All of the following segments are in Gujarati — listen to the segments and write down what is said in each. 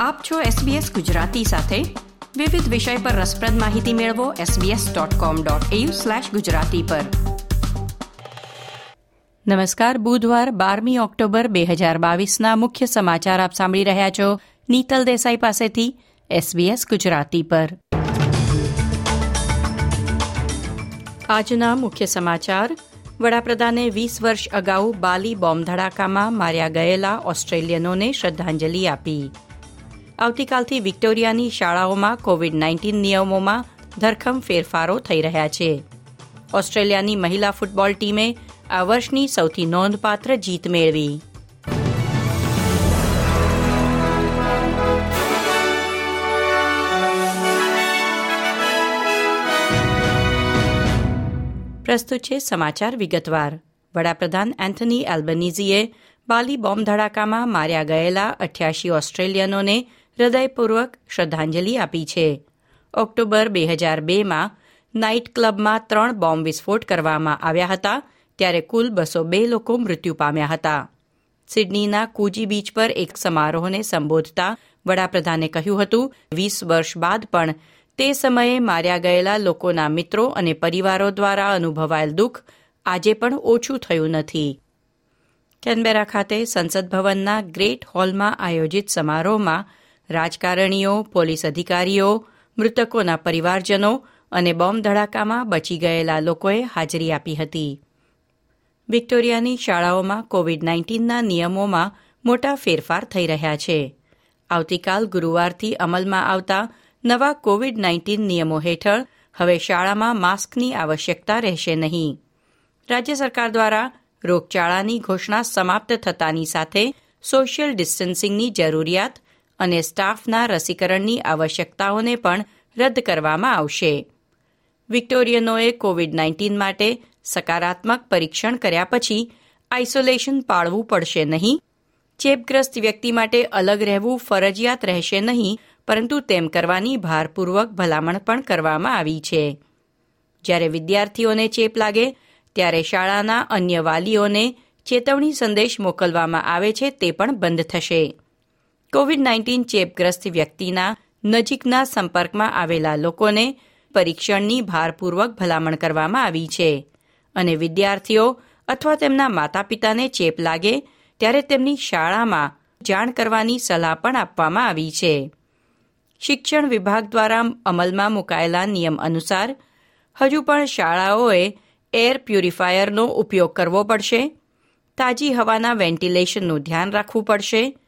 આપ છો SBS ગુજરાતી સાથે. વિવિધ વિષય પર રસપ્રદ માહિતી મેળવો sbs.com.au/gujarati પર. નમસ્કાર, બુધવાર બારમી ઓક્ટોબર બે હજાર બાવીસના મુખ્ય સમાચાર આપ સાંભળી રહ્યા છો નીતલ દેસાઈ પાસેથી SBS ગુજરાતી પર. આજના મુખ્ય સમાચાર. વડાપ્રધાને વીસ વર્ષ અગાઉ બાલી બોમ્બ ધડાકામાં માર્યા ગયેલા ઓસ્ટ્રેલિયનોને શ્રદ્ધાંજલિ આપી. આવતીકાલથી વિક્ટોરિયાની શાળાઓમાં કોવિડ નાઇન્ટીન નિયમોમાં ધરખમ ફેરફારો થઈ રહ્યા છે. ઓસ્ટ્રેલિયાની મહિલા ફૂટબોલ ટીમે આ વર્ષની સૌથી નોંધપાત્ર જીત મેળવી. પ્રસ્તુત છે સમાચાર વિગતવાર. વડાપ્રધાન એન્થની એલ્બનીઝીએ બાલી બોમ્બ ધડાકામાં માર્યા ગયેલા અઠ્યાસી ઓસ્ટ્રેલિયનોને હૃદયપૂર્વક શ્રદ્ધાંજલિ આપી છે. ઓક્ટોબર બે હજાર બેમાં નાઇટ ક્લબમાં ત્રણ બોમ્બ વિસ્ફોટ કરવામાં આવ્યા હતા, ત્યારે કુલ બસો બે લોકો મૃત્યુ પામ્યા હતા. સિડનીના કુજી બીચ પર એક સમારોહને સંબોધતા વડાપ્રધાને કહ્યું હતું, વીસ વર્ષ બાદ પણ તે સમયે માર્યા ગયેલા લોકોના મિત્રો અને પરિવારો દ્વારા અનુભવાયેલ દુઃખ આજે પણ ઓછું થયું નથી. કેનબેરા ખાતે સંસદ ભવનના ગ્રેટ હોલમાં આયોજિત સમારોહમાં રાજકારણીઓ, પોલીસ અધિકારીઓ, મૃતકોના પરિવારજનો અને બોમ્બ ધડાકામાં બચી ગયેલા લોકોએ હાજરી આપી હતી. વિક્ટોરિયાની શાળાઓમાં કોવિડ નાઇન્ટીનના નિયમોમાં મોટા ફેરફાર થઈ રહ્યા છે. આવતીકાલ ગુરુવારથી અમલમાં આવતા નવા કોવિડ નાઇન્ટીન નિયમો હેઠળ હવે શાળામાં માસ્કની આવશ્યકતા રહેશે નહીં. રાજ્ય સરકાર દ્વારા રોગચાળાની ઘોષણા સમાપ્ત થતાની સાથે સોશિયલ ડિસ્ટન્સિંગની જરૂરિયાત અને સ્ટાફના રસીકરણની આવશ્યકતાઓને પણ રદ કરવામાં આવશે. વિક્ટોરિયનોએ કોવિડ નાઇન્ટીન માટે સકારાત્મક પરીક્ષણ કર્યા પછી આઇસોલેશન પાળવું પડશે નહીં. ચેપગ્રસ્ત વ્યક્તિ માટે અલગ રહેવું ફરજિયાત રહેશે નહીં, પરંતુ તેમ કરવાની ભારપૂર્વક ભલામણ પણ કરવામાં આવી છે. જ્યારે વિદ્યાર્થીઓને ચેપ લાગે, ત્યારે શાળાના અન્ય વાલીઓને ચેતવણી સંદેશ મોકલવામાં આવે છે તે પણ બંધ થશે. કોવિડ નાઇન્ટીન ચેપગ્રસ્ત વ્યક્તિના નજીકના સંપર્કમાં આવેલા લોકોને પરીક્ષણની ભારપૂર્વક ભલામણ કરવામાં આવી છે. અને વિદ્યાર્થીઓ અથવા તેમના માતા પિતાને ચેપ લાગે ત્યારે તેમની શાળામાં જાણ કરવાની સલાહ પણ આપવામાં આવી છે. શિક્ષણ વિભાગ દ્વારા અમલમાં મુકાયેલા નિયમ અનુસાર હજુ પણ શાળાઓએ એર પ્યુરિફાયરનો ઉપયોગ કરવો પડશે. તાજી હવાના વેન્ટિલેશનનું ધ્યાન રાખવું પડશે.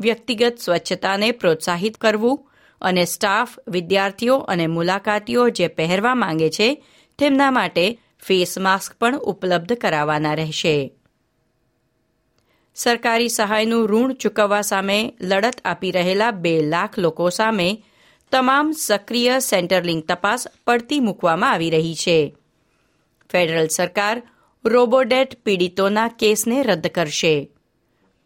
વ્યક્તિગત સ્વચ્છતાને પ્રોત્સાહિત કરવું અને સ્ટાફ, વિદ્યાર્થીઓ અને મુલાકાતીઓ જે પહેરવા માંગે છે, તેમના માટે ફેસ માસ્ક પણ ઉપલબ્ધ કરાવવાના રહેશે. સરકારી સહાયનું ઋણ ચૂકવવા સામે લડત આપી રહેલા બે લાખ લોકો સામે તમામ સક્રિય સેન્ટરલિંગ તપાસ પડતી મૂકવામાં આવી રહી છે. ફેડરલ સરકાર રોબોડેટ પીડિતોના કેસને રદ કરશે.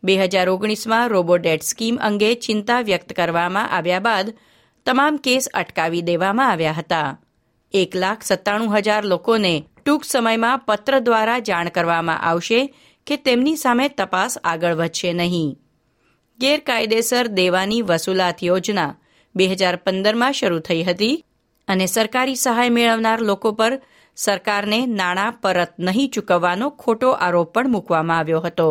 બે હજાર ઓગણીસમાં રોબોડેટ સ્કીમ અંગે ચિંતા વ્યક્ત કરવામાં આવ્યા બાદ તમામ કેસ અટકાવી દેવામાં આવ્યા હતા. એક લાખ સત્તાણું હજાર લોકોને ટૂંક સમયમાં પત્ર દ્વારા જાણ કરવામાં આવશે કે તેમની સામે તપાસ આગળ વધશે નહીં. ગેરકાયદેસર દેવાની વસૂલાત યોજના બે હજાર પંદરમાં શરૂ થઈ હતી અને સરકારી સહાય મેળવનાર લોકો પર સરકારને નાણાં પરત નહીં ચૂકવવાનો ખોટો આરોપ પણ મૂકવામાં આવ્યો હતો.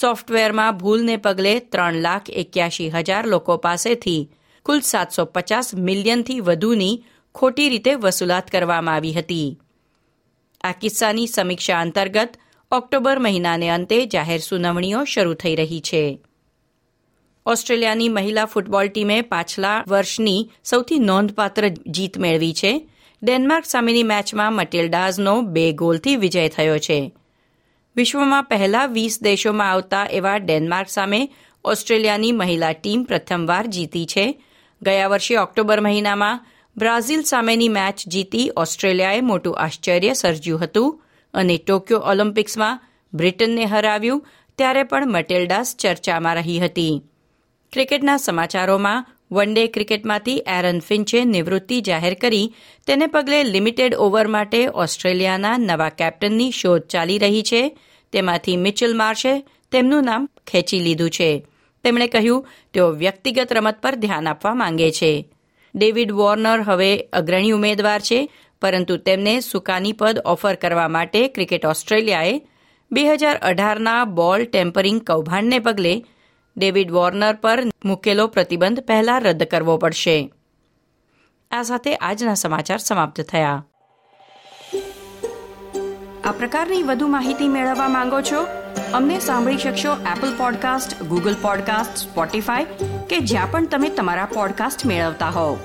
સોફ્ટવેરમાં ભૂલને પગલે ત્રણ લાખ એક્યાશી હજાર લોકો પાસેથી કુલ સાતસો પચાસ મિલિયનથી વધુની ખોટી રીતે વસૂલાત કરવામાં આવી હતી. આ કિસ્સાની સમીક્ષા અંતર્ગત ઓક્ટોબર મહિનાને અંતે જાહેર સુનાવણીઓ શરૂ થઈ રહી છે. ઓસ્ટ્રેલિયાની મહિલા ફૂટબોલ ટીમે પાછલા વર્ષની સૌથી નોંધપાત્ર જીત મેળવી છે. ડેનમાર્ક સામેની મેચમાં મટેલડાઝનો બે ગોલથી વિજય થયો છે. વિશ્વમાં પહેલા વીસ દેશોમાં આવતા એવા ડેનમાર્ક સામે ઓસ્ટ્રેલિયાની મહિલા ટીમ પ્રથમવાર જીતી છે. ગયા વર્ષે ઓક્ટોબર મહિનામાં બ્રાઝિલ સામેની મેચ જીતી ઓસ્ટ્રેલિયાએ મોટું આશ્ચર્ય સર્જ્યું હતું અને ટોક્યો ઓલિમ્પિક્સમાં બ્રિટનને હરાવ્યું, ત્યારે પણ મટેલ્ડાસ ચર્ચામાં રહી હતી. ક્રિકેટના સમાચારોમાં વન ડે ક્રિકેટમાંથી એરન ફિન્ચે નિવૃત્તિ જાહેર કરી. તેને પગલે લિમિટેડ ઓવર માટે ઓસ્ટ્રેલિયાના નવા કેપ્ટનની શોધ ચાલી રહી છે. તેમાંથી મિચલ માર્શે તેમનું નામ ખેંચી લીધું છે. તેમણે કહ્યું, તેઓ વ્યક્તિગત રમત પર ધ્યાન આપવા માંગે છે. ડેવિડ વોર્નર હવે અગ્રણી ઉમેદવાર છે, પરંતુ તેમને સુકાની પદ ઓફર કરવા માટે ક્રિકેટ ઓસ્ટ્રેલિયાએ બે હજાર અઢારના બોલ ટેમ્પરિંગ કૌભાંડને પગલે ડેવિડ વોર્નર પર મૂકેલો પ્રતિબંધ પહેલા રદ કરવો પડશે. આ સાથે આજના સમાચાર સમાપ્ત થયા. આ પ્રકારની વધુ માહિતી મેળવવા માંગો છો? અમને સાંભળી શકશો Apple podcast Google podcast Spotify કે જ્યાં પણ તમે તમારા પોડકાસ્ટ મેળવતા હોવ.